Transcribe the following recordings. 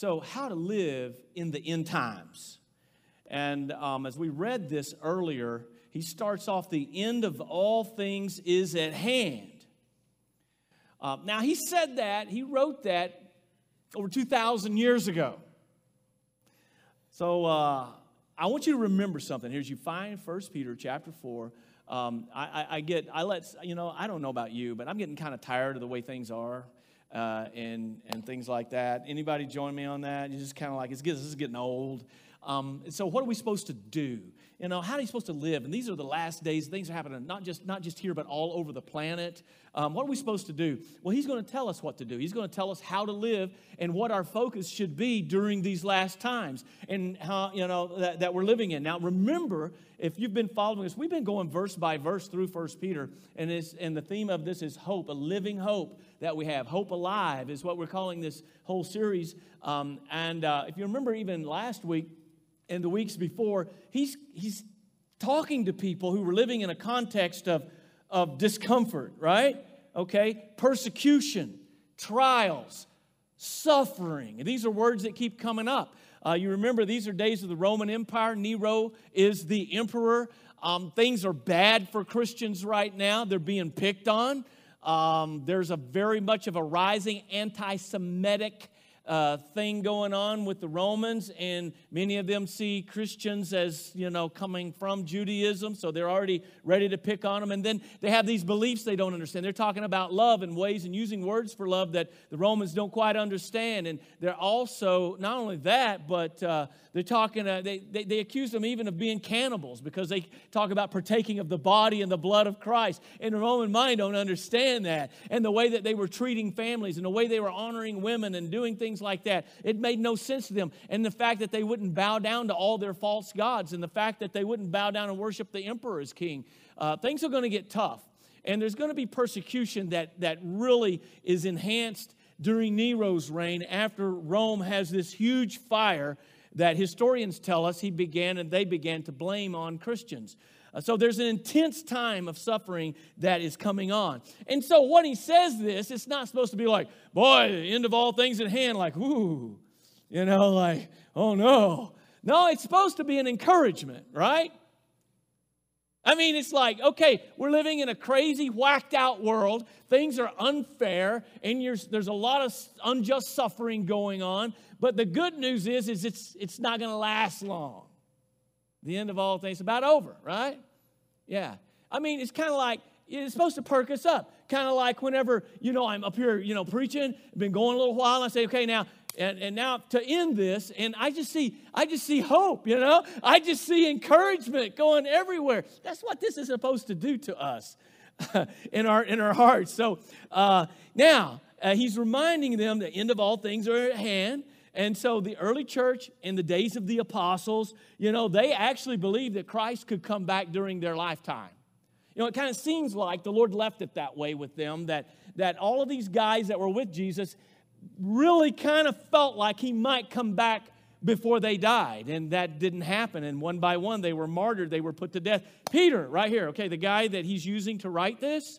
So, how to live in the end times. And um, as we read this earlier, he starts off the end of all things is at hand. Uh, now, he said that, he wrote that over 2,000 years ago. So, uh, I want you to remember something. Here's you find 1 Peter chapter 4. Um, I, I, I, get, I let, you know, I don't know about you, but I'm getting kind of tired of the way things are uh, and, and things like that. Anybody join me on that? You just kind of like, it's, this is getting old. Um, so what are we supposed to do? You know, how are you supposed to live? And these are the last days. Things are happening not just not just here, but all over the planet. Um, what are we supposed to do? Well, he's going to tell us what to do. He's going to tell us how to live and what our focus should be during these last times and how you know that, that we're living in. Now, remember, if you've been following us, we've been going verse by verse through First Peter, and it's, and the theme of this is hope, a living hope that we have. Hope alive is what we're calling this whole series. Um, and uh, if you remember, even last week and the weeks before, he's, he's talking to people who were living in a context of, of discomfort, right? Okay? Persecution, trials, suffering. These are words that keep coming up. Uh, you remember these are days of the Roman Empire. Nero is the emperor. Um, things are bad for Christians right now. They're being picked on. Um, there's a very much of a rising anti Semitic uh, thing going on with the Romans, and many of them see Christians as, you know, coming from Judaism, so they're already ready to pick on them. And then they have these beliefs they don't understand. They're talking about love and ways and using words for love that the Romans don't quite understand. And they're also, not only that, but uh, they're talking, uh, they, they, they accuse them even of being cannibals because they talk about partaking of the body and the blood of Christ. And the Roman mind don't understand that. And the way that they were treating families and the way they were honoring women and doing things things like that. It made no sense to them. And the fact that they wouldn't bow down to all their false gods and the fact that they wouldn't bow down and worship the emperor as king. Uh, things are going to get tough. And there's going to be persecution that, that really is enhanced during Nero's reign after Rome has this huge fire that historians tell us he began and they began to blame on Christians. Uh, so there's an intense time of suffering that is coming on. And so when he says this, it's not supposed to be like, boy, the end of all things at hand, like, ooh, you know, like, oh no. No, it's supposed to be an encouragement, right? I mean, it's like, okay, we're living in a crazy, whacked out world. Things are unfair, and there's a lot of unjust suffering going on. But the good news is, is it's, it's not going to last long. The end of all things about over, right? Yeah. I mean, it's kind of like it's supposed to perk us up. Kind of like whenever, you know, I'm up here, you know, preaching, been going a little while, and I say, okay, now, and, and now to end this, and I just see, I just see hope, you know? I just see encouragement going everywhere. That's what this is supposed to do to us in our in our hearts. So uh, now uh, he's reminding them the end of all things are at hand. And so the early church in the days of the apostles, you know, they actually believed that Christ could come back during their lifetime. You know, it kind of seems like the Lord left it that way with them, that, that all of these guys that were with Jesus really kind of felt like he might come back before they died. And that didn't happen. And one by one, they were martyred, they were put to death. Peter, right here, okay, the guy that he's using to write this,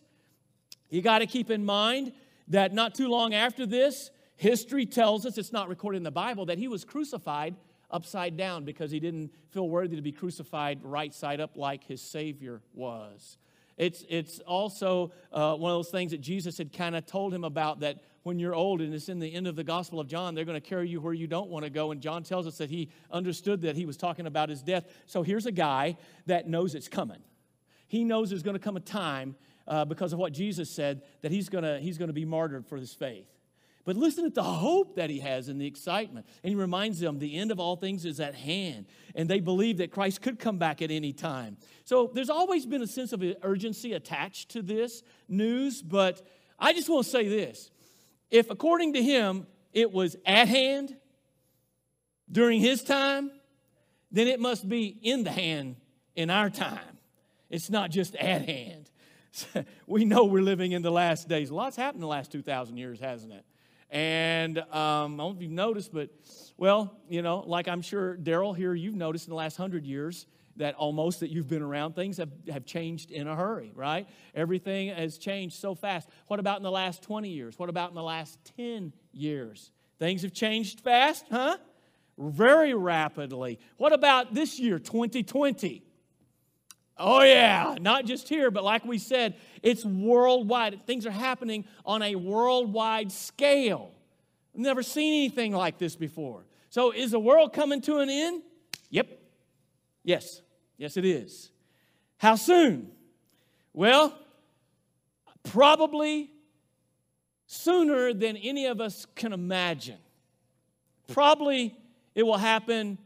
you got to keep in mind that not too long after this, History tells us, it's not recorded in the Bible, that he was crucified upside down because he didn't feel worthy to be crucified right side up like his Savior was. It's, it's also uh, one of those things that Jesus had kind of told him about that when you're old, and it's in the end of the Gospel of John, they're going to carry you where you don't want to go. And John tells us that he understood that he was talking about his death. So here's a guy that knows it's coming. He knows there's going to come a time uh, because of what Jesus said that he's going to, he's going to be martyred for his faith. But listen to the hope that he has and the excitement. And he reminds them the end of all things is at hand. And they believe that Christ could come back at any time. So there's always been a sense of urgency attached to this news. But I just want to say this if, according to him, it was at hand during his time, then it must be in the hand in our time. It's not just at hand. we know we're living in the last days. A lot's happened in the last 2,000 years, hasn't it? And um, I don't know if you've noticed, but well, you know, like I'm sure Daryl here, you've noticed in the last hundred years that almost that you've been around, things have, have changed in a hurry, right? Everything has changed so fast. What about in the last 20 years? What about in the last 10 years? Things have changed fast, huh? Very rapidly. What about this year, 2020? Oh, yeah, not just here, but like we said, it's worldwide. Things are happening on a worldwide scale. I've never seen anything like this before. So, is the world coming to an end? Yep. Yes. Yes, it is. How soon? Well, probably sooner than any of us can imagine. Probably it will happen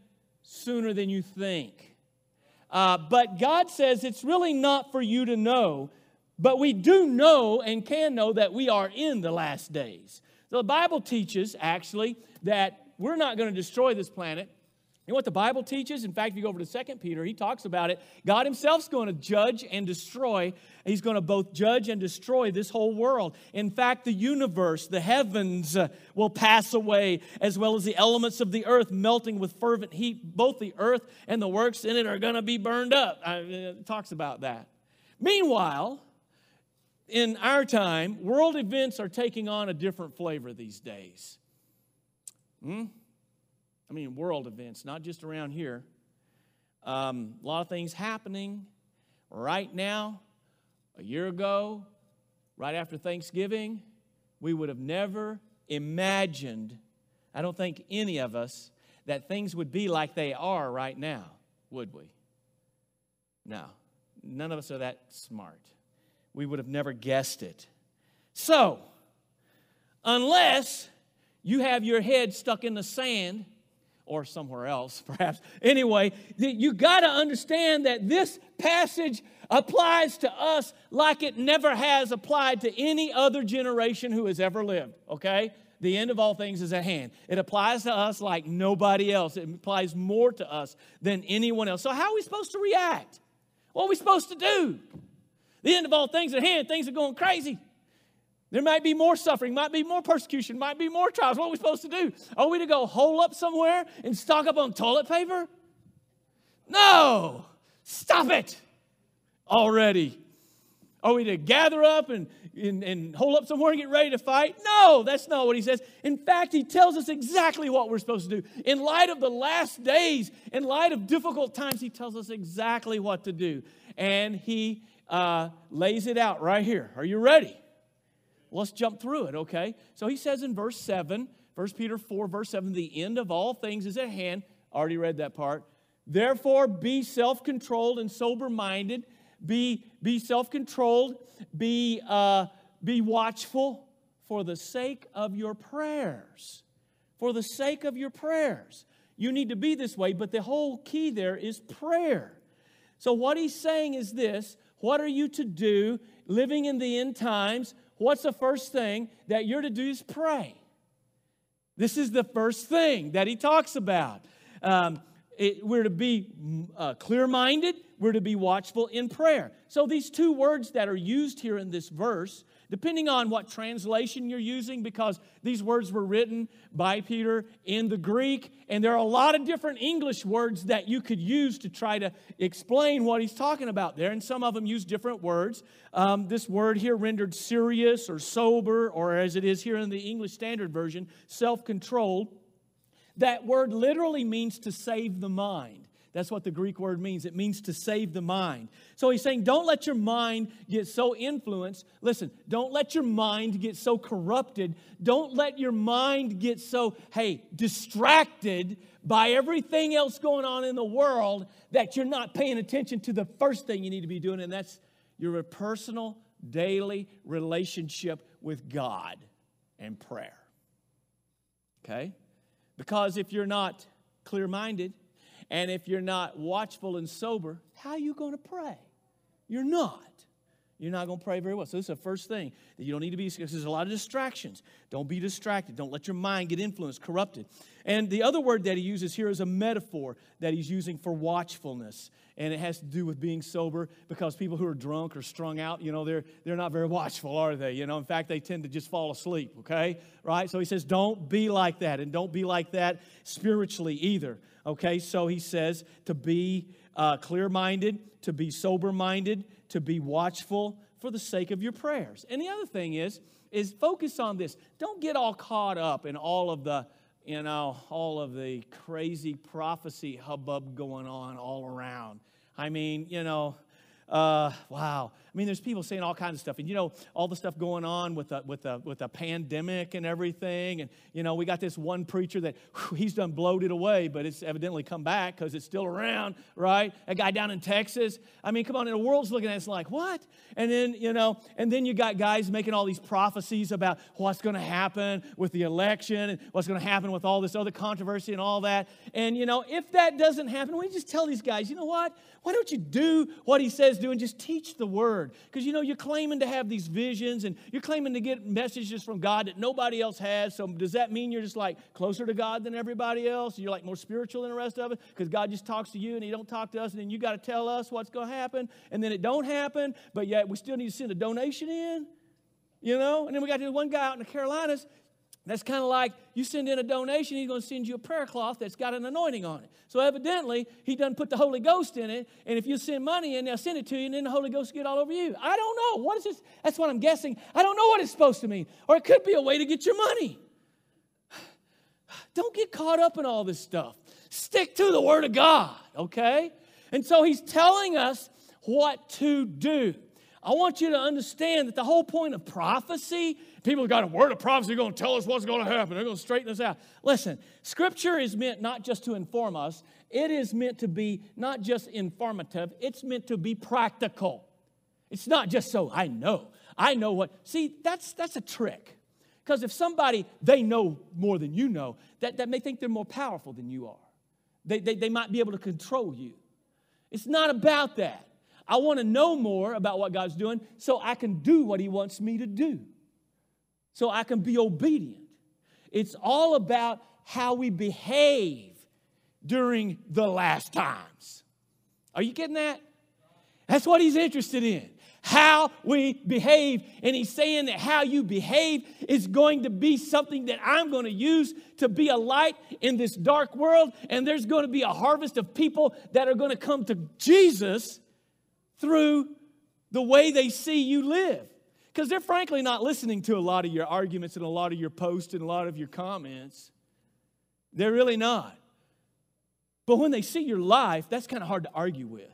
sooner than you think. Uh, but God says it's really not for you to know, but we do know and can know that we are in the last days. The Bible teaches actually that we're not going to destroy this planet. You know what the Bible teaches? In fact, if you go over to 2 Peter, he talks about it. God himself's going to judge and destroy. He's going to both judge and destroy this whole world. In fact, the universe, the heavens uh, will pass away, as well as the elements of the earth melting with fervent heat. Both the earth and the works in it are going to be burned up. Uh, it talks about that. Meanwhile, in our time, world events are taking on a different flavor these days. Hmm? I mean, world events, not just around here. Um, a lot of things happening right now. A year ago, right after Thanksgiving, we would have never imagined, I don't think any of us, that things would be like they are right now, would we? No, none of us are that smart. We would have never guessed it. So, unless you have your head stuck in the sand or somewhere else, perhaps. Anyway, you got to understand that this passage applies to us like it never has applied to any other generation who has ever lived, okay? The end of all things is at hand. It applies to us like nobody else. It applies more to us than anyone else. So, how are we supposed to react? What are we supposed to do? The end of all things at hand, things are going crazy. There might be more suffering, might be more persecution, might be more trials. What are we supposed to do? Are we to go hole up somewhere and stock up on toilet paper? No! Stop it already. Are we to gather up and, and, and hole up somewhere and get ready to fight? No, that's not what he says. In fact, he tells us exactly what we're supposed to do. In light of the last days, in light of difficult times, he tells us exactly what to do. And he uh, lays it out right here. Are you ready? Let's jump through it, okay? So he says in verse 7, 1 Peter 4, verse 7, the end of all things is at hand. Already read that part. Therefore, be self controlled and sober minded. Be, be self controlled. Be, uh, be watchful for the sake of your prayers. For the sake of your prayers. You need to be this way, but the whole key there is prayer. So, what he's saying is this what are you to do living in the end times? What's the first thing that you're to do is pray. This is the first thing that he talks about. Um, it, we're to be uh, clear minded, we're to be watchful in prayer. So, these two words that are used here in this verse depending on what translation you're using, because these words were written by Peter in the Greek, and there are a lot of different English words that you could use to try to explain what he's talking about there, and some of them use different words. Um, this word here rendered serious or sober, or as it is here in the English Standard Version, self controlled. That word literally means to save the mind. That's what the Greek word means. It means to save the mind. So he's saying, don't let your mind get so influenced. Listen, don't let your mind get so corrupted. Don't let your mind get so, hey, distracted by everything else going on in the world that you're not paying attention to the first thing you need to be doing, and that's your personal, daily relationship with God and prayer. Okay? Because if you're not clear minded, and if you're not watchful and sober, how are you going to pray? You're not. You're not going to pray very well. So, this is the first thing that you don't need to be, because there's a lot of distractions. Don't be distracted. Don't let your mind get influenced, corrupted. And the other word that he uses here is a metaphor that he's using for watchfulness. And it has to do with being sober because people who are drunk or strung out, you know, they're, they're not very watchful, are they? You know, in fact, they tend to just fall asleep, okay? Right? So he says, don't be like that. And don't be like that spiritually either. Okay, so he says to be uh, clear minded, to be sober minded, to be watchful for the sake of your prayers. And the other thing is, is focus on this. Don't get all caught up in all of the, you know, all of the crazy prophecy hubbub going on all around. I mean, you know, uh, wow. I mean, there's people saying all kinds of stuff. And you know, all the stuff going on with the, with the, with the pandemic and everything. And, you know, we got this one preacher that whew, he's done bloated away, but it's evidently come back because it's still around, right? A guy down in Texas. I mean, come on, and the world's looking at us like, what? And then, you know, and then you got guys making all these prophecies about what's going to happen with the election and what's going to happen with all this other controversy and all that. And, you know, if that doesn't happen, we just tell these guys, you know what? Why don't you do what he says do and just teach the word? Because, you know, you're claiming to have these visions and you're claiming to get messages from God that nobody else has. So does that mean you're just like closer to God than everybody else? You're like more spiritual than the rest of us? Because God just talks to you and he don't talk to us and then you got to tell us what's going to happen and then it don't happen, but yet we still need to send a donation in? You know? And then we got this one guy out in the Carolinas that's kind of like you send in a donation, he's going to send you a prayer cloth that's got an anointing on it. So evidently, he doesn't put the Holy Ghost in it. And if you send money in, they'll send it to you, and then the Holy Ghost get all over you. I don't know. What is this? That's what I'm guessing. I don't know what it's supposed to mean. Or it could be a way to get your money. Don't get caught up in all this stuff. Stick to the Word of God, okay? And so he's telling us what to do. I want you to understand that the whole point of prophecy, people got a word of prophecy, going to tell us what's going to happen. They're going to straighten us out. Listen, scripture is meant not just to inform us, it is meant to be not just informative, it's meant to be practical. It's not just so I know. I know what. See, that's that's a trick. Because if somebody, they know more than you know, that, that may think they're more powerful than you are. They, they, they might be able to control you. It's not about that. I want to know more about what God's doing so I can do what He wants me to do, so I can be obedient. It's all about how we behave during the last times. Are you getting that? That's what He's interested in. How we behave. And he's saying that how you behave is going to be something that I'm going to use to be a light in this dark world. And there's going to be a harvest of people that are going to come to Jesus through the way they see you live. Because they're frankly not listening to a lot of your arguments and a lot of your posts and a lot of your comments. They're really not. But when they see your life, that's kind of hard to argue with.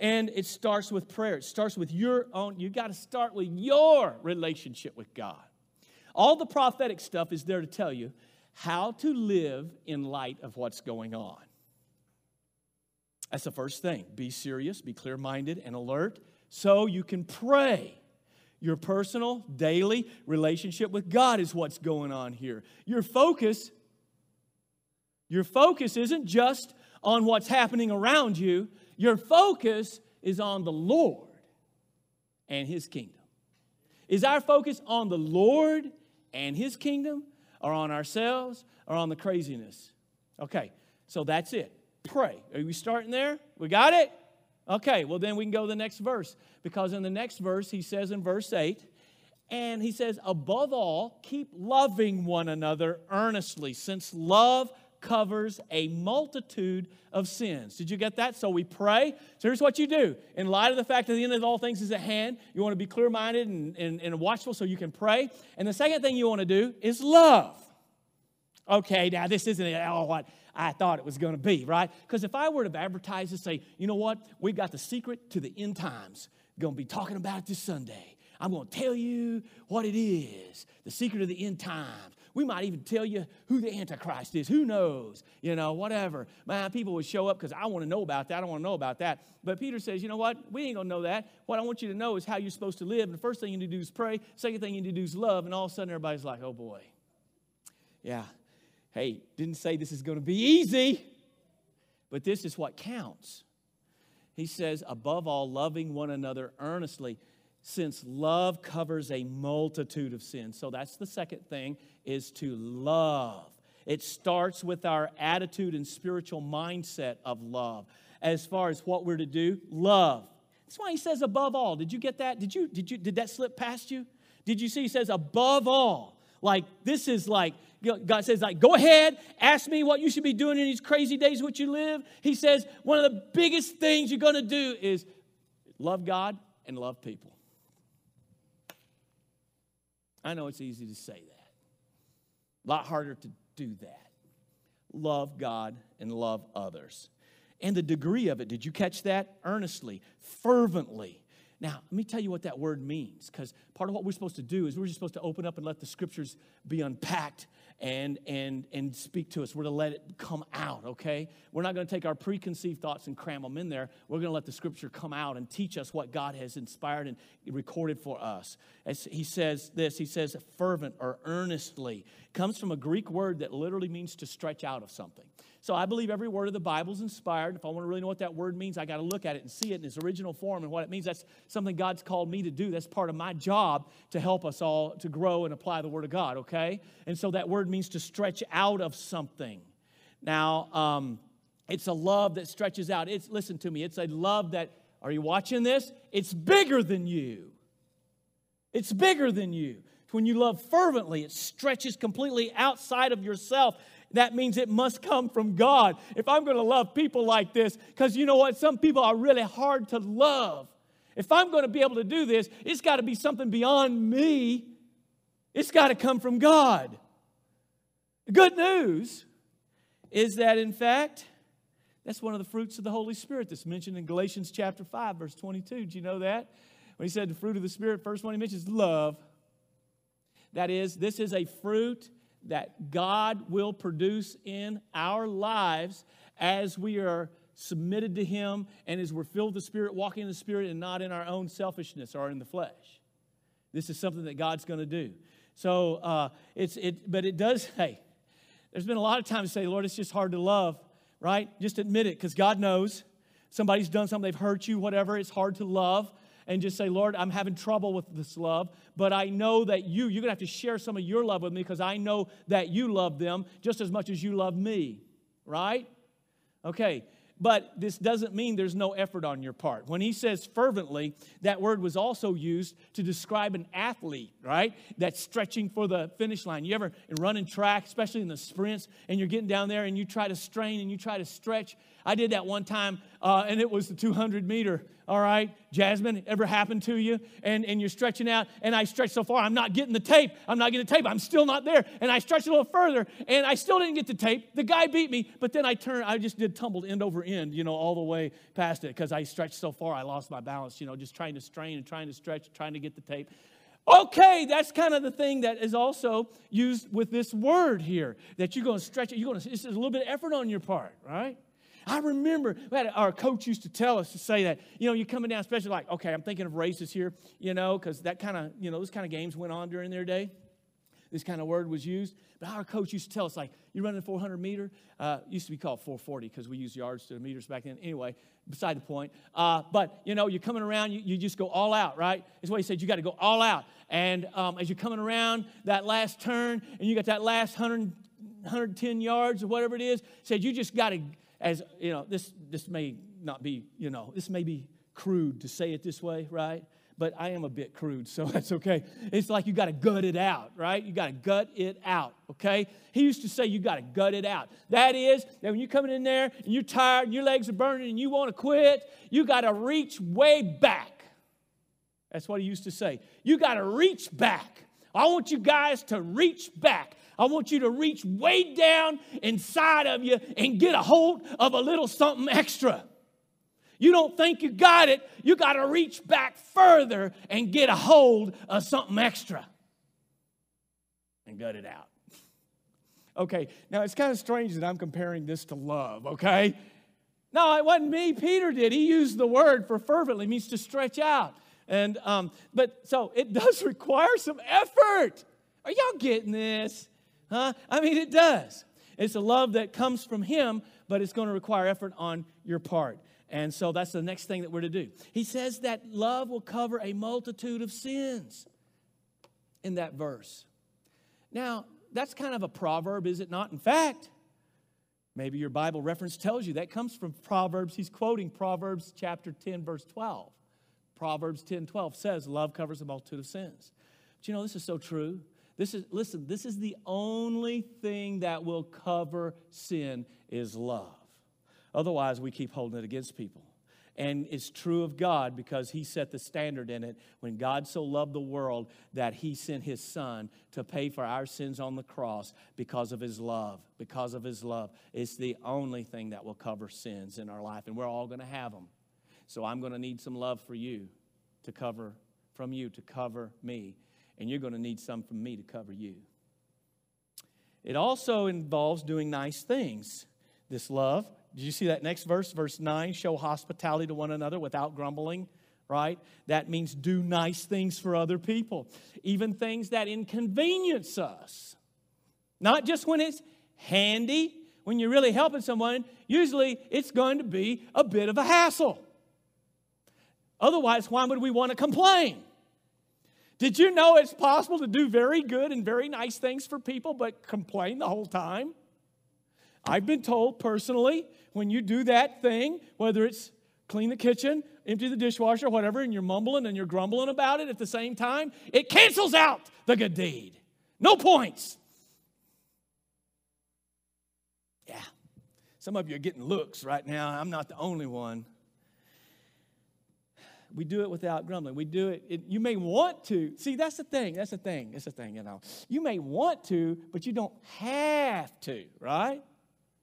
And it starts with prayer. It starts with your own, you got to start with your relationship with God. All the prophetic stuff is there to tell you how to live in light of what's going on. That's the first thing. Be serious, be clear minded, and alert so you can pray. Your personal, daily relationship with God is what's going on here. Your focus, your focus isn't just on what's happening around you, your focus is on the Lord and His kingdom. Is our focus on the Lord and His kingdom, or on ourselves, or on the craziness? Okay, so that's it pray. Are we starting there? We got it? Okay, well, then we can go to the next verse. Because in the next verse, he says in verse 8, and he says, above all, keep loving one another earnestly, since love covers a multitude of sins. Did you get that? So we pray. So here's what you do. In light of the fact that the end of all things is at hand, you want to be clear minded and, and, and watchful so you can pray. And the second thing you want to do is love. Okay, now this isn't oh, what I thought it was going to be, right? Because if I were to advertise and say, you know what, we've got the secret to the end times, going to be talking about it this Sunday. I'm going to tell you what it is, the secret of the end times. We might even tell you who the Antichrist is. Who knows? You know, whatever. Man, people would show up because I want to know about that. I want to know about that. But Peter says, you know what? We ain't going to know that. What I want you to know is how you're supposed to live. And the first thing you need to do is pray. Second thing you need to do is love. And all of a sudden, everybody's like, oh boy. Yeah, Hey, didn't say this is going to be easy, but this is what counts. He says, above all, loving one another earnestly, since love covers a multitude of sins. So that's the second thing is to love. It starts with our attitude and spiritual mindset of love. As far as what we're to do, love. That's why he says above all. Did you get that? Did you did you did that slip past you? Did you see he says above all? Like this is like God says, like, go ahead, ask me what you should be doing in these crazy days which you live. He says, one of the biggest things you're going to do is love God and love people. I know it's easy to say that. A lot harder to do that. Love God and love others. And the degree of it, did you catch that? Earnestly, fervently, now, let me tell you what that word means, because part of what we're supposed to do is we're just supposed to open up and let the scriptures be unpacked and, and, and speak to us. We're to let it come out, okay? We're not going to take our preconceived thoughts and cram them in there. We're going to let the scripture come out and teach us what God has inspired and recorded for us. As he says this, he says fervent or earnestly. comes from a Greek word that literally means to stretch out of something. So I believe every word of the Bible is inspired. If I want to really know what that word means, I got to look at it and see it in its original form and what it means. That's something God's called me to do. That's part of my job to help us all to grow and apply the Word of God, okay? And so that word means to stretch out of something. Now, um, it's a love that stretches out. It's, listen to me, it's a love that, are you watching this? It's bigger than you. It's bigger than you. When you love fervently, it stretches completely outside of yourself that means it must come from God. If I'm going to love people like this, because you know what? Some people are really hard to love. If I'm going to be able to do this, it's got to be something beyond me. It's got to come from God. The good news is that, in fact, that's one of the fruits of the Holy Spirit that's mentioned in Galatians chapter 5, verse 22. Do you know that? When he said the fruit of the Spirit, first one he mentions love. That is, this is a fruit that God will produce in our lives as we are submitted to Him and as we're filled with the Spirit, walking in the Spirit, and not in our own selfishness or in the flesh. This is something that God's going to do. So uh, it's it, but it does. Hey, there's been a lot of times say, Lord, it's just hard to love, right? Just admit it, because God knows somebody's done something, they've hurt you, whatever. It's hard to love and just say, Lord, I'm having trouble with this love, but I know that you, you're going to have to share some of your love with me because I know that you love them just as much as you love me, right? Okay, but this doesn't mean there's no effort on your part. When he says fervently, that word was also used to describe an athlete, right? That's stretching for the finish line. You ever run in track, especially in the sprints, and you're getting down there and you try to strain and you try to stretch I did that one time, uh, and it was the 200 meter. All right, Jasmine, ever happened to you? And, and you're stretching out, and I stretched so far, I'm not getting the tape. I'm not getting the tape. I'm still not there. And I stretched a little further, and I still didn't get the tape. The guy beat me, but then I turned, I just did tumbled end over end, you know, all the way past it because I stretched so far, I lost my balance, you know, just trying to strain and trying to stretch, trying to get the tape. Okay, that's kind of the thing that is also used with this word here that you're going to stretch it. You're going to, it's a little bit of effort on your part, right? I remember our coach used to tell us to say that, you know, you're coming down, especially like, okay, I'm thinking of races here, you know, because that kind of, you know, those kind of games went on during their day. This kind of word was used. But our coach used to tell us, like, you're running 400 meter. Uh, used to be called 440 because we used yards to meters back then. Anyway, beside the point. Uh, but, you know, you're coming around, you, you just go all out, right? That's what he said. You got to go all out. And um, as you're coming around that last turn and you got that last 100, 110 yards or whatever it is, said you just got to as you know, this this may not be, you know, this may be crude to say it this way, right? But I am a bit crude, so that's okay. It's like you got to gut it out, right? You got to gut it out, okay? He used to say you got to gut it out. That is, that when you're coming in there and you're tired and your legs are burning and you want to quit, you got to reach way back. That's what he used to say. You got to reach back. I want you guys to reach back. I want you to reach way down inside of you and get a hold of a little something extra. You don't think you got it, you got to reach back further and get a hold of something extra and gut it out. Okay, now it's kind of strange that I'm comparing this to love, okay? No, it wasn't me. Peter did. He used the word for fervently, means to stretch out. And um, but so it does require some effort. Are y'all getting this? Huh? I mean, it does. It's a love that comes from Him, but it's going to require effort on your part. And so that's the next thing that we're to do. He says that love will cover a multitude of sins in that verse. Now, that's kind of a proverb, is it not? In fact, maybe your Bible reference tells you that comes from Proverbs. He's quoting Proverbs chapter 10, verse 12. Proverbs 10 12 says, Love covers a multitude of sins. But you know, this is so true. This is, listen, this is the only thing that will cover sin is love. Otherwise, we keep holding it against people. and it's true of God because He set the standard in it. When God so loved the world that He sent His Son to pay for our sins on the cross because of His love. Because of His love. It's the only thing that will cover sins in our life, and we're all going to have them. So I'm going to need some love for you to cover, from you to cover me, and you're going to need some from me to cover you. It also involves doing nice things. This love did you see that next verse, verse 9? Show hospitality to one another without grumbling, right? That means do nice things for other people, even things that inconvenience us. Not just when it's handy, when you're really helping someone, usually it's going to be a bit of a hassle. Otherwise, why would we want to complain? Did you know it's possible to do very good and very nice things for people but complain the whole time? I've been told personally when you do that thing, whether it's clean the kitchen, empty the dishwasher, whatever, and you're mumbling and you're grumbling about it at the same time, it cancels out the good deed. No points. Yeah. Some of you are getting looks right now. I'm not the only one. We do it without grumbling. We do it, it, you may want to. See, that's the thing. That's the thing. That's the thing, you know. You may want to, but you don't have to, right?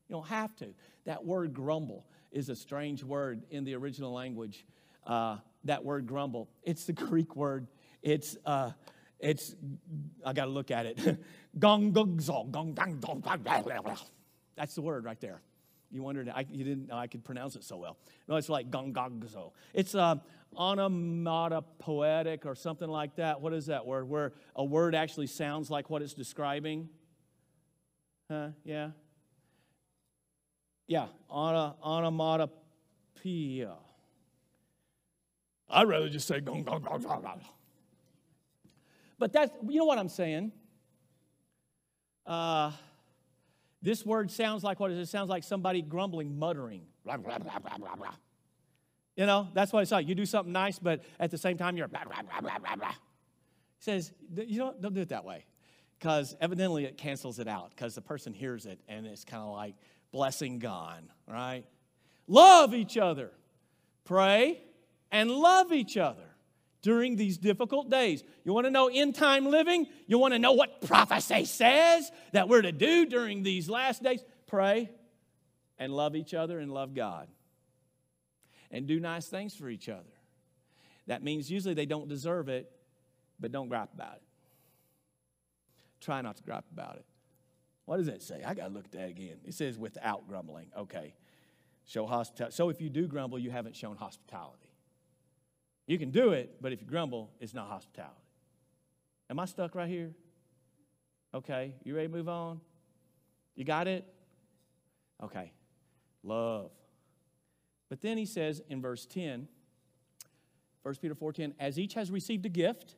You don't have to. That word grumble is a strange word in the original language. Uh, that word grumble, it's the Greek word. It's, uh, it's I got to look at it. That's the word right there. You wondered, I, you didn't know I could pronounce it so well. No, it's like gongogzo. It's uh, onomatopoetic or something like that. What is that word? Where a word actually sounds like what it's describing? Huh? Yeah? Yeah, onomatopoeia. I'd rather just say gong, gong, gong, gong. But that's, you know what I'm saying? Uh, this word sounds like what is it? it sounds like somebody grumbling, muttering. Blah, blah, blah, blah, blah, blah. You know, that's what it's like. You do something nice, but at the same time, you're blah, blah, blah, blah, blah, blah. He says, you know, don't do it that way. Because evidently it cancels it out because the person hears it and it's kind of like, blessing gone, right? Love each other. Pray and love each other during these difficult days. You want to know end time living? You want to know what prophecy says that we're to do during these last days? Pray and love each other and love God. And do nice things for each other. That means usually they don't deserve it, but don't gripe about it. Try not to gripe about it. What does that say? I got to look at that again. It says without grumbling. Okay. Show hospitality. So if you do grumble, you haven't shown hospitality. You can do it, but if you grumble, it's not hospitality. Am I stuck right here? Okay. You ready to move on? You got it? Okay. Love. But then he says in verse 10, 1 Peter 4:10, as each has received a gift,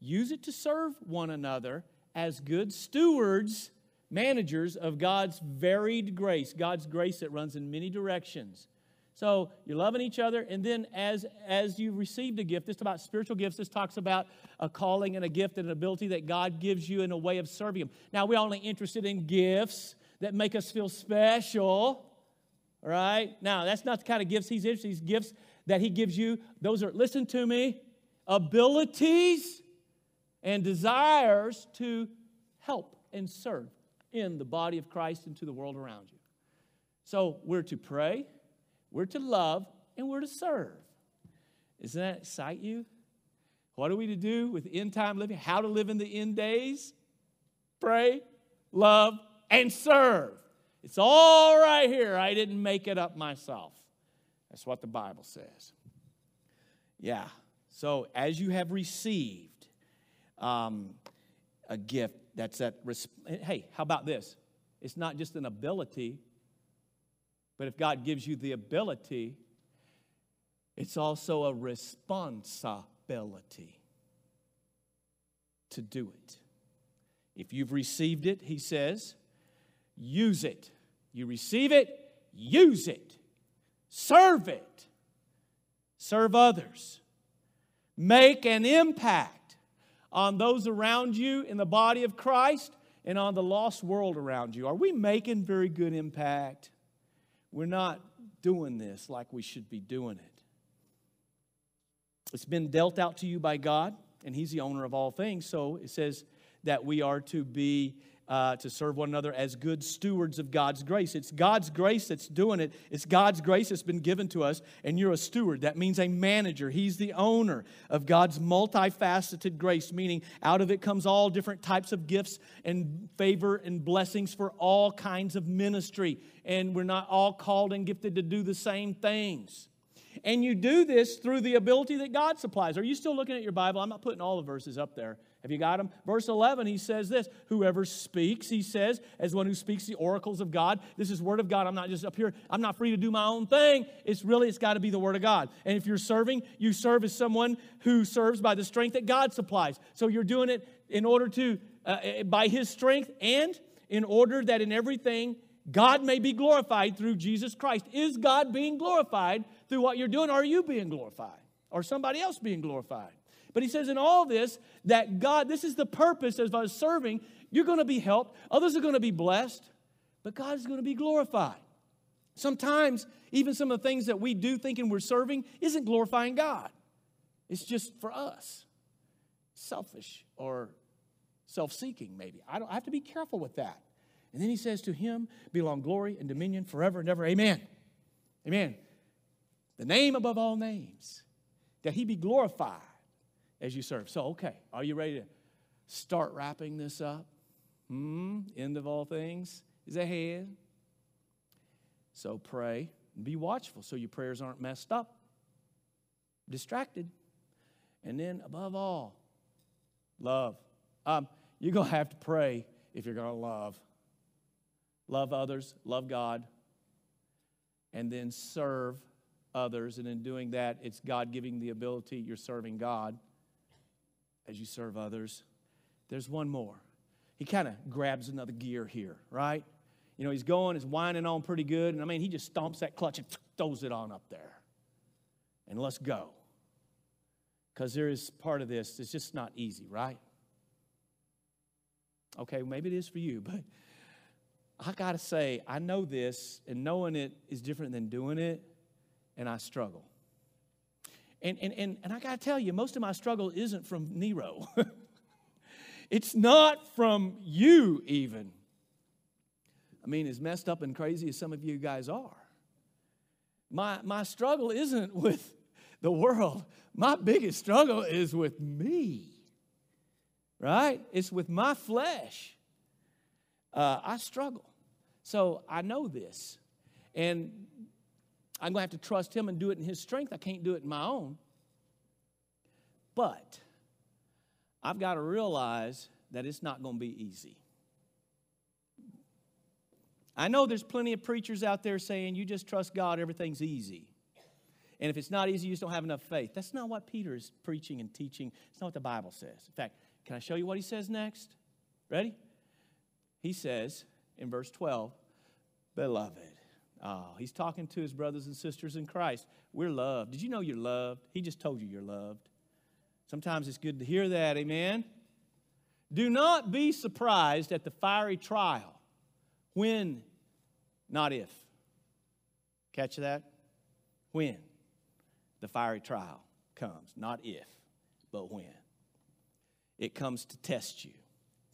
use it to serve one another as good stewards managers of God's varied grace, God's grace that runs in many directions. So you're loving each other, and then as as you received a gift, this is about spiritual gifts. This talks about a calling and a gift and an ability that God gives you in a way of serving Him. Now we're only interested in gifts that make us feel special, right? Now that's not the kind of gifts He's interested. These gifts that He gives you, those are listen to me, abilities and desires to help and serve in the body of Christ and to the world around you. So we're to pray, we're to love, and we're to serve. Doesn't that excite you? What are we to do with end time living? How to live in the end days? Pray, love, and serve. It's all right here. I didn't make it up myself. That's what the Bible says. Yeah. So as you have received um, a gift, that's that. Hey, how about this? It's not just an ability, but if God gives you the ability, it's also a responsibility to do it. If you've received it, he says, use it. You receive it, use it. Serve it. Serve others. Make an impact on those around you in the body of Christ and on the lost world around you? Are we making very good impact? We're not doing this like we should be doing it. It's been dealt out to you by God, and He's the owner of all things. So it says that we are to be uh, to serve one another as good stewards of God's grace. It's God's grace that's doing it. It's God's grace that's been given to us, and you're a steward. That means a manager. He's the owner of God's multifaceted grace, meaning out of it comes all different types of gifts and favor and blessings for all kinds of ministry. And we're not all called and gifted to do the same things. And you do this through the ability that God supplies. Are you still looking at your Bible? I'm not putting all the verses up there. Have you got them? Verse 11, he says this Whoever speaks, he says, as one who speaks the oracles of God. This is word of God. I'm not just up here, I'm not free to do my own thing. It's really, it's got to be the word of God. And if you're serving, you serve as someone who serves by the strength that God supplies. So you're doing it in order to, uh, eh, by his strength and in order that in everything God may be glorified through Jesus Christ. Is God being glorified through what you're doing? Are you being glorified? Or somebody else being glorified? But he says in all this that God, this is the purpose as us serving. You're going to be helped, others are going to be blessed, but God is going to be glorified. Sometimes, even some of the things that we do thinking we're serving isn't glorifying God. It's just for us. Selfish or self seeking, maybe. I, don't, I have to be careful with that. And then he says, To him belong glory and dominion forever and ever. Amen. Amen. The name above all names, that he be glorified as you serve. So, okay, are you ready to start wrapping this up? Hmm, end of all things is ahead. So pray be watchful so your prayers aren't messed up, distracted. And then, above all, love. Um, you're going to have to pray if you're going to love. Love others, love God, and then serve others. And in doing that, it's God giving the ability, you're serving God as you serve others. There's one more. He kind of grabs another gear here, right? You know, he's going, he's winding on pretty good. And I mean, he just stomps that clutch and throws it on up there. And let's go. Because there is part of this, it's just not easy, right? Okay, maybe it is for you, but I got to say, I know this, and knowing it is different than doing it, and I struggle. And, and, and, and I got to tell you, most of my struggle isn't from Nero. it's not from you, even. I mean, as messed up and crazy as some of you guys are. My, my struggle isn't with the world, my biggest struggle is with me, right? It's with my flesh. Uh, I struggle. So I know this. And I'm going to have to trust Him and do it in His strength. I can't do it in my own. But I've got to realize that it's not going to be easy. I know there's plenty of preachers out there saying you just trust God, everything's easy. And if it's not easy, you just don't have enough faith. That's not what Peter is preaching and teaching. It's not what the Bible says. In fact, can I show you what he says next? Ready? He says in verse 12, Beloved, Oh, he's talking to his brothers and sisters in Christ. We're loved. Did you know you're loved? He just told you you're loved. Sometimes it's good to hear that, amen? Do not be surprised at the fiery trial when, not if. Catch that? When the fiery trial comes, not if, but when. It comes to test you,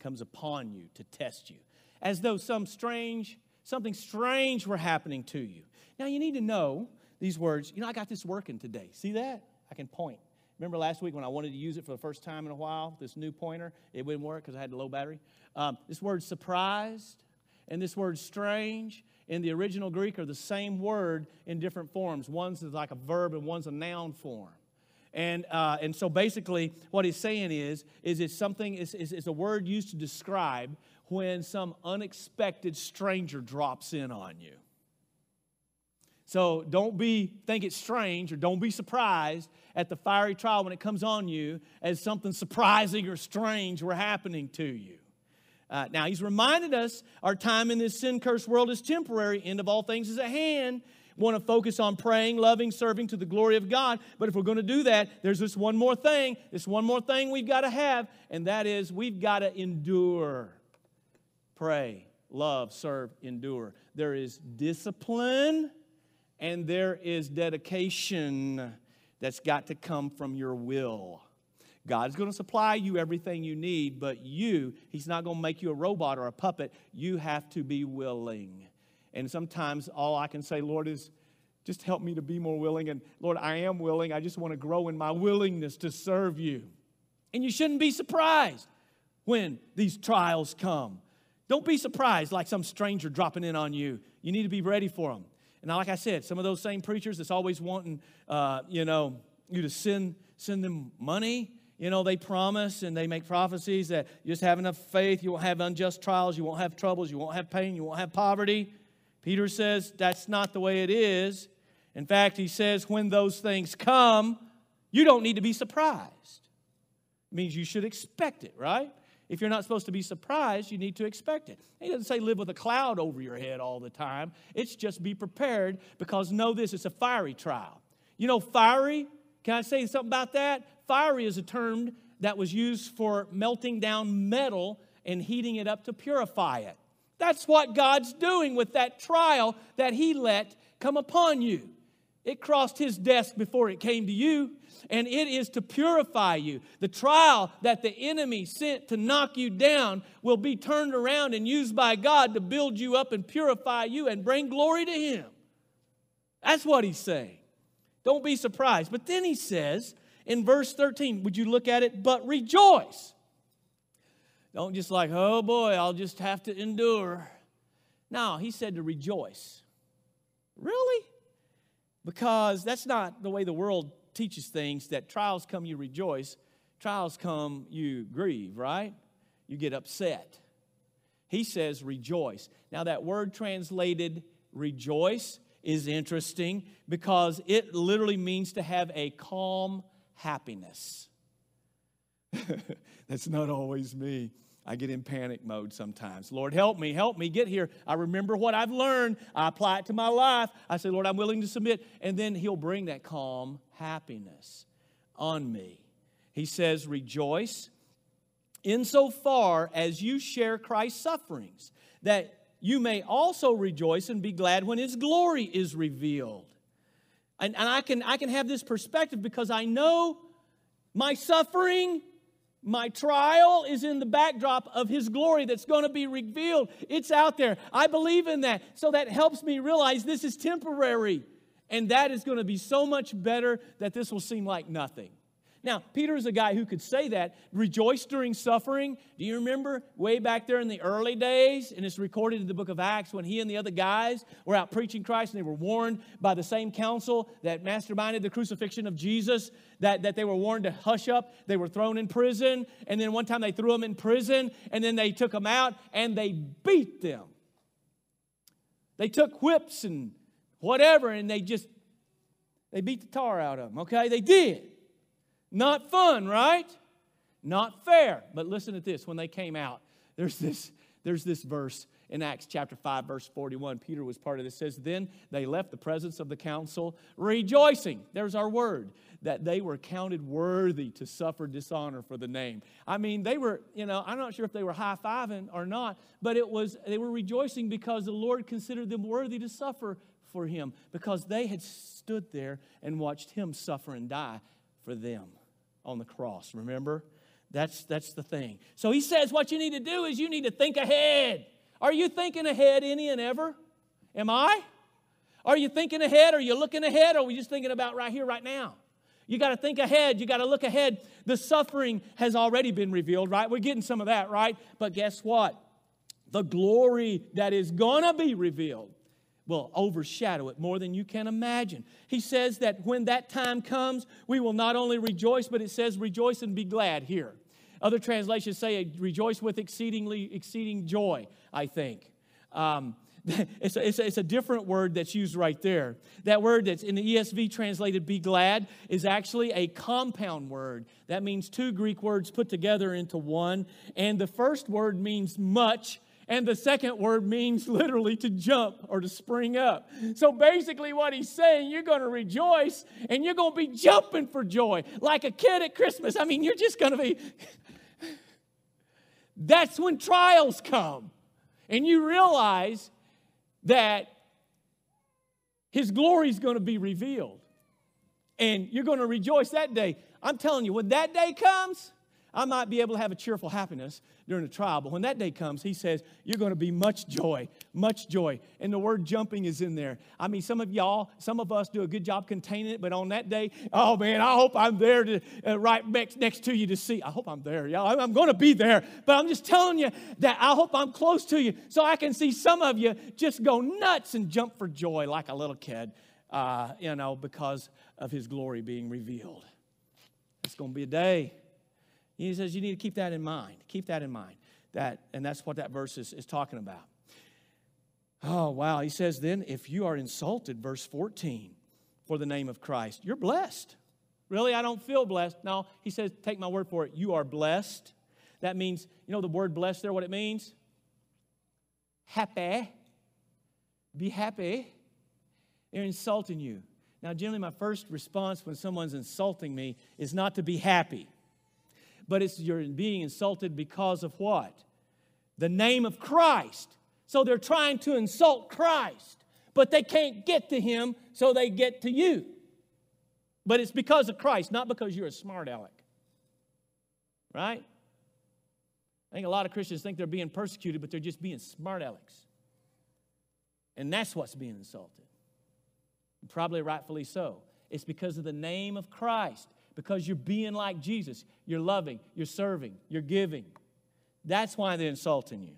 comes upon you to test you, as though some strange something strange were happening to you. Now, you need to know these words. You know, I got this working today. See that? I can point. Remember last week when I wanted to use it for the first time in a while, this new pointer? It wouldn't work because I had a low battery. Um, this word surprised and this word strange in the original Greek are the same word in different forms. One's like a verb and one's a noun form. And, uh, and so basically, what he's saying is, is it's something, is, is, is a word used to describe when some unexpected stranger drops in on you. So don't be think it's strange or don't be surprised at the fiery trial when it comes on you as something surprising or strange were happening to you. Uh, now he's reminded us our time in this sin cursed world is temporary. End of all things is at hand. Want to focus on praying, loving, serving to the glory of God. But if we're going to do that, there's this one more thing. This one more thing we've got to have, and that is we've got to endure pray, love, serve, endure. There is discipline and there is dedication that's got to come from your will. God's going to supply you everything you need, but you, He's not going to make you a robot or a puppet. You have to be willing. And sometimes all I can say, Lord, is just help me to be more willing. And Lord, I am willing. I just want to grow in my willingness to serve you. And you shouldn't be surprised when these trials come. Don't be surprised like some stranger dropping in on you. You need to be ready for them. And like I said, some of those same preachers that's always wanting, uh, you know, you to send send them money. You know, they promise and they make prophecies that you just have enough faith, you won't have unjust trials, you won't have troubles, you won't have pain, you won't have poverty. Peter says that's not the way it is. In fact, he says when those things come, you don't need to be surprised. It means you should expect it, right? If you're not supposed to be surprised, you need to expect it. He doesn't say live with a cloud over your head all the time. It's just be prepared because know this it's a fiery trial. You know, fiery, can I say something about that? Fiery is a term that was used for melting down metal and heating it up to purify it. That's what God's doing with that trial that He let come upon you. It crossed His desk before it came to you, and it is to purify you. The trial that the enemy sent to knock you down will be turned around and used by God to build you up and purify you and bring glory to Him. That's what He's saying. Don't be surprised. But then He says in verse 13, would you look at it? But rejoice. Don't just like, oh boy, I'll just have to endure. No, he said to rejoice. Really? Because that's not the way the world teaches things that trials come, you rejoice. Trials come, you grieve, right? You get upset. He says rejoice. Now, that word translated rejoice is interesting because it literally means to have a calm happiness. That's not always me. I get in panic mode sometimes. Lord, help me, help me get here. I remember what I've learned. I apply it to my life. I say, Lord, I'm willing to submit. And then He'll bring that calm happiness on me. He says, Rejoice insofar as you share Christ's sufferings, that you may also rejoice and be glad when His glory is revealed. And, and I, can, I can have this perspective because I know my suffering my trial is in the backdrop of His glory that's going to be revealed. It's out there. I believe in that. So that helps me realize this is temporary. And that is going to be so much better that this will seem like nothing. Now, Peter is a guy who could say that, rejoice during suffering. Do you remember way back there in the early days? And it's recorded in the book of Acts when he and the other guys were out preaching Christ and they were warned by the same council that masterminded the crucifixion of Jesus, that, that they were warned to hush up. They were thrown in prison. And then one time they threw them in prison and then they took them out and they beat them. They took whips and whatever and they just, they beat the tar out of them, okay? They did. Not fun, right? Not fair. But listen to this when they came out, there's this, there's this verse in Acts chapter 5, verse 41. Peter was part of this. says, Then they left the presence of the council, rejoicing. There's our word, that they were counted worthy to suffer dishonor for the name. I mean, they were, you know, I'm not sure if they were high fiving or not, but it was, they were rejoicing because the Lord considered them worthy to suffer for him because they had stood there and watched him suffer and die for them on the cross, remember? That's, that's the thing. So he says what you need to do is you need to think ahead. Are you thinking ahead any and ever? Am I? Are you thinking ahead? Are you looking ahead? Or are we just thinking about right here, right now? You got to think ahead. You got to look ahead. The suffering has already been revealed, right? We're getting some of that, right? But guess what? The glory that is going to be revealed will overshadow it more than you can imagine. He says that when that time comes, we will not only rejoice, but it says rejoice and be glad here. Other translations say rejoice with exceedingly exceeding joy, I think. Um, it's, a, it's, a, it's, a, different word that's used right there. That word that's in the ESV translated be glad is actually a compound word. That means two Greek words put together into one. And the first word means much, and the second word means literally to jump or to spring up. So basically, what he's saying, you're going to rejoice and you're going to be jumping for joy like a kid at Christmas. I mean, you're just going to be. That's when trials come. And you realize that his glory is going to be revealed. And you're going to rejoice that day. I'm telling you, when that day comes, I might be able to have a cheerful happiness during the trial, but when that day comes, he says, You're going to be much joy, much joy. And the word jumping is in there. I mean, some of y'all, some of us do a good job containing it, but on that day, oh man, I hope I'm there to, uh, right next, next to you to see. I hope I'm there, y'all. I'm going to be there, but I'm just telling you that I hope I'm close to you so I can see some of you just go nuts and jump for joy like a little kid, uh, you know, because of his glory being revealed. It's going to be a day. He says you need to keep that in mind. Keep that in mind. That, and that's what that verse is, is talking about. Oh, wow. He says, then, if you are insulted, verse 14, for the name of Christ, you're blessed. Really, I don't feel blessed. No, he says, take my word for it. You are blessed. That means, you know the word blessed there, what it means? Happy. Be happy. They're insulting you. Now, generally, my first response when someone's insulting me is not to be happy but it's you're being insulted because of what? The name of Christ. So they're trying to insult Christ, but they can't get to him, so they get to you. But it's because of Christ, not because you're a smart aleck. Right? I think a lot of Christians think they're being persecuted, but they're just being smart alecks. And that's what's being insulted. Probably rightfully so. It's because of the name of Christ because you're being like Jesus. You're loving, you're serving, you're giving. That's why they're insulting you.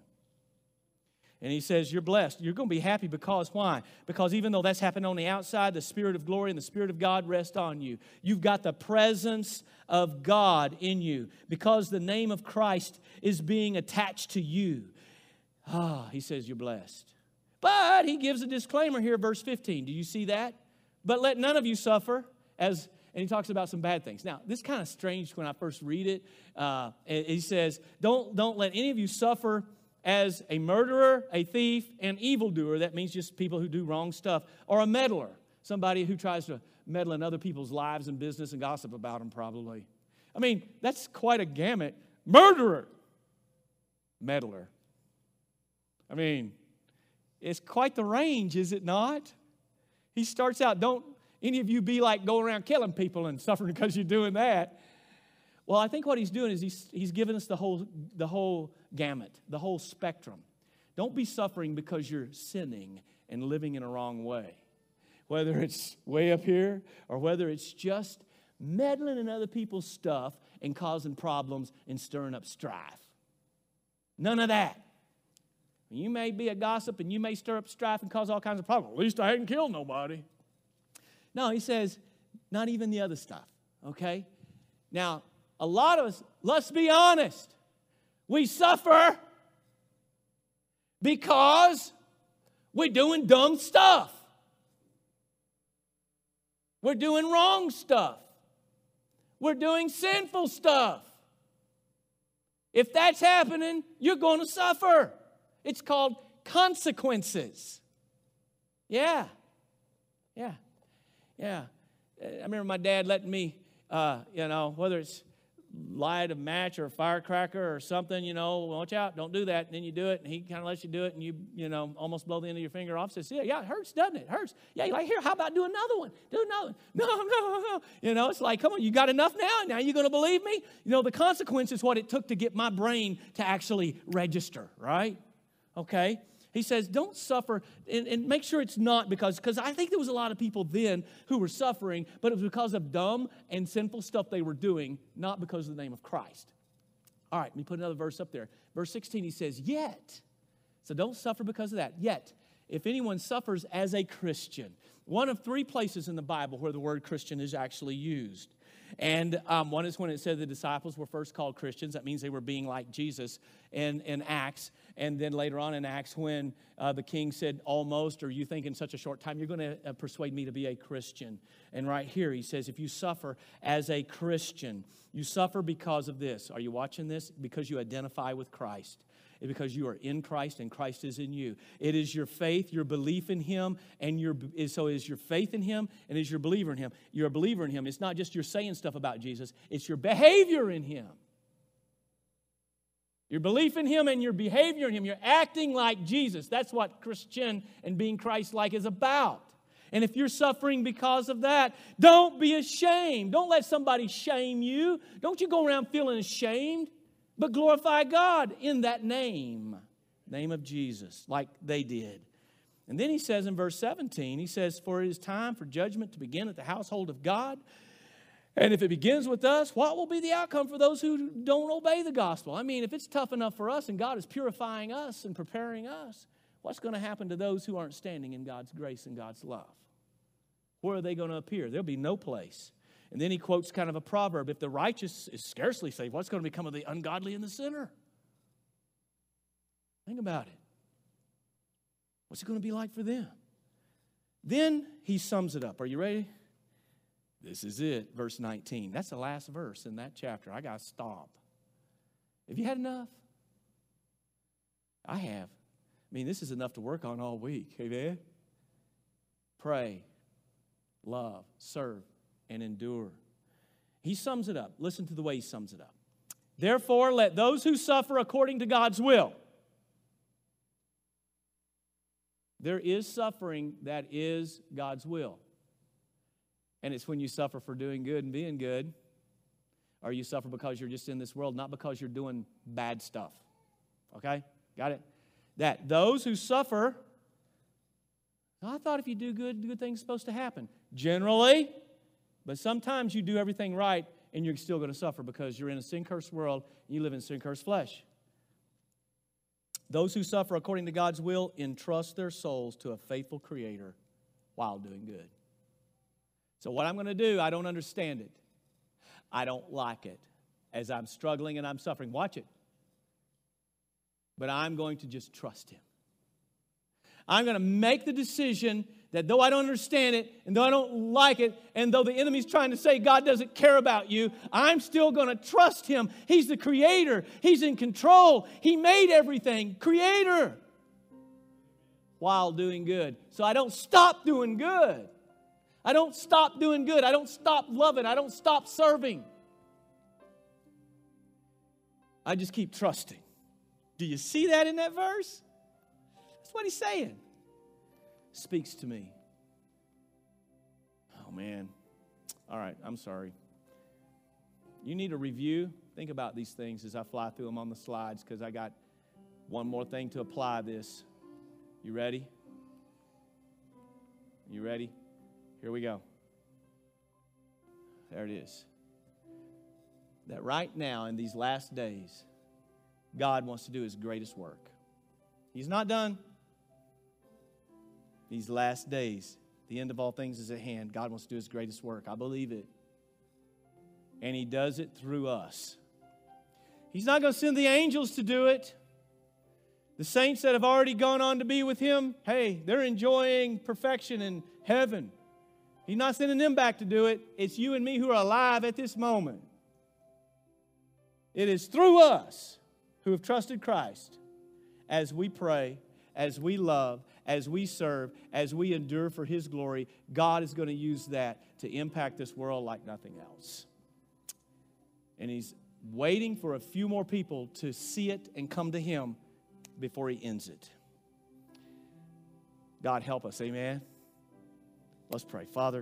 And he says, You're blessed. You're going to be happy because why? Because even though that's happened on the outside, the Spirit of glory and the Spirit of God rest on you. You've got the presence of God in you because the name of Christ is being attached to you. Ah, he says, You're blessed. But he gives a disclaimer here, verse 15. Do you see that? But let none of you suffer as and he talks about some bad things. Now, this kind of strange when I first read it. Uh, he says, don't, don't let any of you suffer as a murderer, a thief, an evildoer. That means just people who do wrong stuff, or a meddler, somebody who tries to meddle in other people's lives and business and gossip about them, probably. I mean, that's quite a gamut. Murderer, meddler. I mean, it's quite the range, is it not? He starts out, don't any of you be like going around killing people and suffering because you're doing that? Well, I think what he's doing is he's, he's giving us the whole, the whole gamut, the whole spectrum. Don't be suffering because you're sinning and living in a wrong way. Whether it's way up here or whether it's just meddling in other people's stuff and causing problems and stirring up strife. None of that. You may be a gossip and you may stir up strife and cause all kinds of problems. At least I hadn't killed nobody. No, he says, not even the other stuff, okay? Now, a lot of us, let's be honest, we suffer because we're doing dumb stuff. We're doing wrong stuff. We're doing sinful stuff. If that's happening, you're going to suffer. It's called consequences. Yeah. Yeah. Yeah. I remember my dad letting me, uh, you know, whether it's light a match or a firecracker or something, you know, watch out, don't do that. And then you do it, and he kind of lets you do it, and you, you know, almost blow the end of your finger off. Says, yeah, yeah, it hurts, doesn't it? It hurts. Yeah, like, here, how about do another one? Do another one. No, no, no. You know, it's like, come on, you got enough now? Now you're going to believe me? You know, the consequence is what it took to get my brain to actually register, right? Okay? He says, don't suffer and, and make sure it's not because, because I think there was a lot of people then who were suffering, but it was because of dumb and sinful stuff they were doing, not because of the name of Christ. All right, let me put another verse up there. Verse 16, he says, Yet. So don't suffer because of that. Yet, if anyone suffers as a Christian, one of three places in the Bible where the word Christian is actually used. And um, one is when it said the disciples were first called Christians. That means they were being like Jesus in, in Acts. And then later on in Acts, when uh, the king said, Almost, or you think in such a short time, you're going to uh, persuade me to be a Christian. And right here, he says, If you suffer as a Christian, you suffer because of this. Are you watching this? Because you identify with Christ because you are in Christ and Christ is in you. It is your faith, your belief in Him, and your so is your faith in Him and is your believer in Him. You're a believer in Him. It's not just you're saying stuff about Jesus, it's your behavior in Him. Your belief in Him and your behavior in Him. You're acting like Jesus. That's what Christian and being Christ like is about. And if you're suffering because of that, don't be ashamed. Don't let somebody shame you. Don't you go around feeling ashamed, but glorify God in that name, name of Jesus, like they did. And then he says in verse 17, he says, For it is time for judgment to begin at the household of God. And if it begins with us, what will be the outcome for those who don't obey the gospel? I mean, if it's tough enough for us and God is purifying us and preparing us, what's going to happen to those who aren't standing in God's grace and God's love? Where are they going to appear? There'll be no place. And then he quotes kind of a proverb if the righteous is scarcely saved, what's going to become of the ungodly and the sinner? Think about it. What's it going to be like for them? Then he sums it up. Are you ready? This is it, verse 19. That's the last verse in that chapter. I got to stop. Have you had enough? I have. I mean, this is enough to work on all week. Amen? Pray, love, serve, and endure. He sums it up. Listen to the way he sums it up. Therefore, let those who suffer according to God's will. There is suffering that is God's will. And it's when you suffer for doing good and being good, or you suffer because you're just in this world, not because you're doing bad stuff. Okay? Got it? That those who suffer, I thought if you do good, good things supposed to happen. Generally, but sometimes you do everything right and you're still going to suffer because you're in a sin cursed world and you live in sin cursed flesh. Those who suffer according to God's will entrust their souls to a faithful Creator while doing good. So, what I'm going to do, I don't understand it. I don't like it. As I'm struggling and I'm suffering, watch it. But I'm going to just trust Him. I'm going to make the decision that though I don't understand it, and though I don't like it, and though the enemy's trying to say God doesn't care about you, I'm still going to trust Him. He's the creator, He's in control, He made everything, creator, while doing good. So I don't stop doing good. I don't stop doing good. I don't stop loving. I don't stop serving. I just keep trusting. Do you see that in that verse? That's what he's saying. Speaks to me. Oh, man. All right, I'm sorry. You need a review. Think about these things as I fly through them on the slides because I got one more thing to apply this. You ready? You ready? Here we go. There it is. That right now, in these last days, God wants to do his greatest work. He's not done. These last days, the end of all things is at hand. God wants to do his greatest work. I believe it. And he does it through us. He's not going to send the angels to do it. The saints that have already gone on to be with him, hey, they're enjoying perfection in heaven. He's not sending them back to do it. It's you and me who are alive at this moment. It is through us who have trusted Christ as we pray, as we love, as we serve, as we endure for His glory. God is going to use that to impact this world like nothing else. And He's waiting for a few more people to see it and come to Him before He ends it. God help us. Amen. Let's pray. Father,